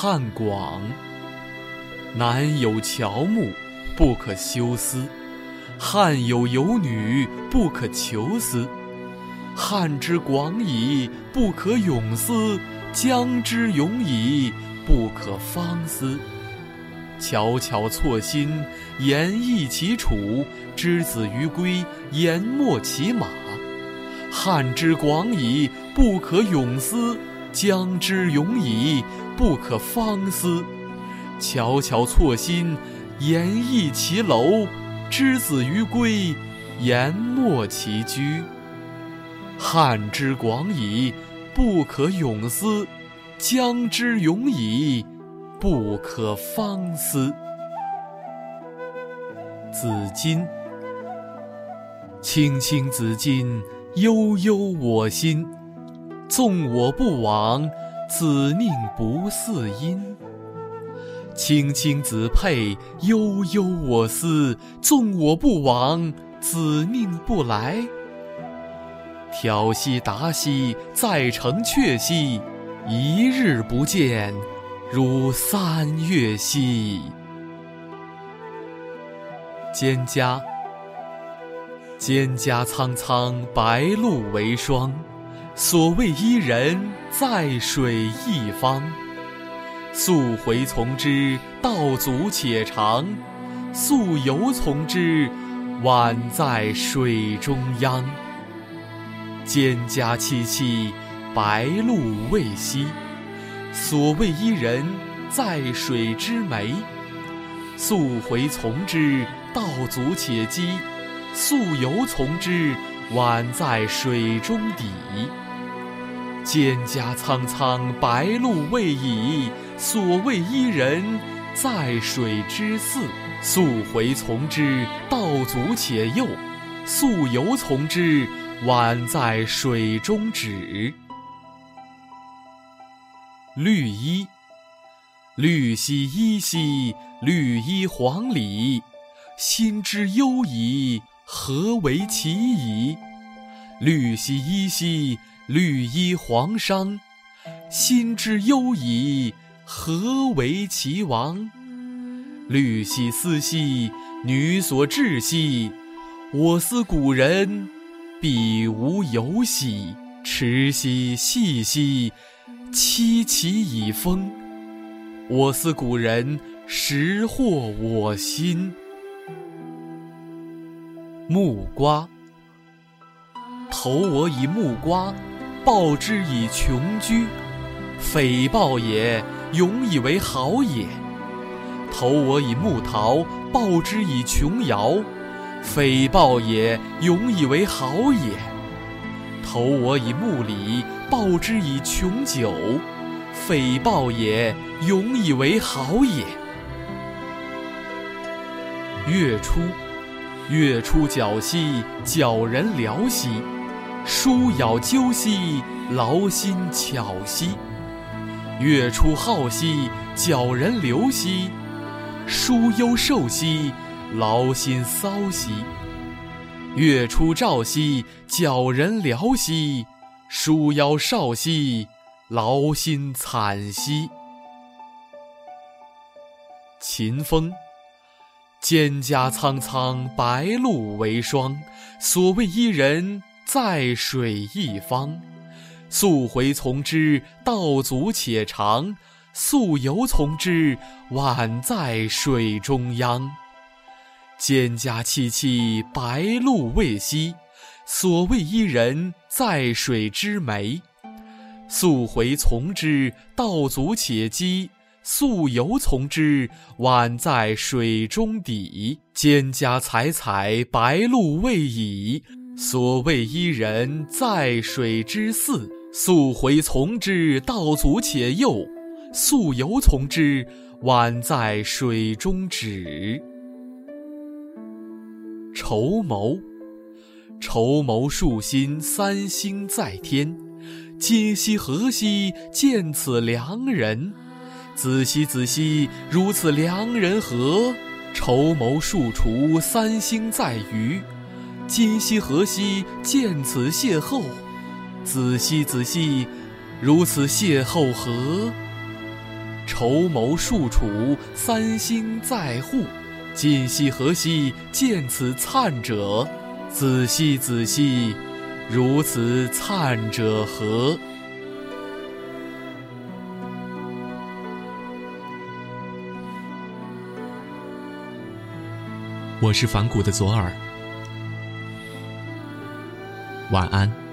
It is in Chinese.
汉广。南有乔木，不可休思；汉有游女，不可求思。汉之广矣，不可泳思；江之永矣，不可方思。悄悄错薪，言意其楚；之子于归，言没其马。汉之广矣，不可泳思；江之永矣，不可方思。悄悄错薪，言意其楼；之子于归，言没其居。汉之广矣，不可泳思；江之永矣，不可方思。子衿，青青子衿，悠悠我心。纵我不往，子宁不嗣音？青青子佩，悠悠我思。纵我不往，子宁不来？挑兮达兮，在城阙兮。一日不见，如三月兮。蒹葭，蒹葭苍苍，白露为霜。所谓伊人，在水一方。溯洄从之，道阻且长；溯游从之，宛在水中央。蒹葭萋萋，白露未晞。所谓伊人，在水之湄。溯洄从之，道阻且跻；溯游从之，宛在水中底。蒹葭苍苍，白露未已。所谓伊人，在水之涘。溯洄从之，道阻且右；溯游从之，宛在水中沚。绿衣，绿兮衣兮，绿衣黄鹂。心之忧矣，何为其已？绿兮衣兮。绿衣黄裳，心之忧矣，何为其亡？绿兮丝兮，女所至兮。我思古人，彼无尤兮。持兮细兮，凄其以风。我思古人，识获我心。木瓜，投我以木瓜。报之以穷居，匪报也，永以为好也；投我以木桃，报之以琼瑶，匪报也，永以为好也；投我以木李，报之以琼酒，匪报也，永以为好也。月出，月出皎兮，皎人寥兮。书咬鸠兮，劳心巧兮；月出皓兮，皎人流兮；书忧瘦兮，劳心骚兮。月出照兮，皎人寥兮；书夭少兮，劳心惨兮。秦风，蒹葭苍苍，白露为霜。所谓伊人。在水一方，溯洄从之，道阻且长；溯游从之，宛在水中央。蒹葭萋萋，白露未晞。所谓伊人，在水之湄。溯洄从之，道阻且跻；溯游从之，宛在水中底。蒹葭采采，白露未已。所谓伊人，在水之涘。溯洄从之，道阻且右；溯游从之，宛在水中沚。绸缪，绸缪束心，三星在天。今夕何夕，见此良人？子兮子兮，如此良人何？绸缪束除，三星在隅。今夕何夕，见此邂逅？子兮子兮，如此邂逅何？筹谋数处，三星在户。今夕何夕见此灿者？仔细仔细，如此灿者何？我是反骨的左耳，晚安。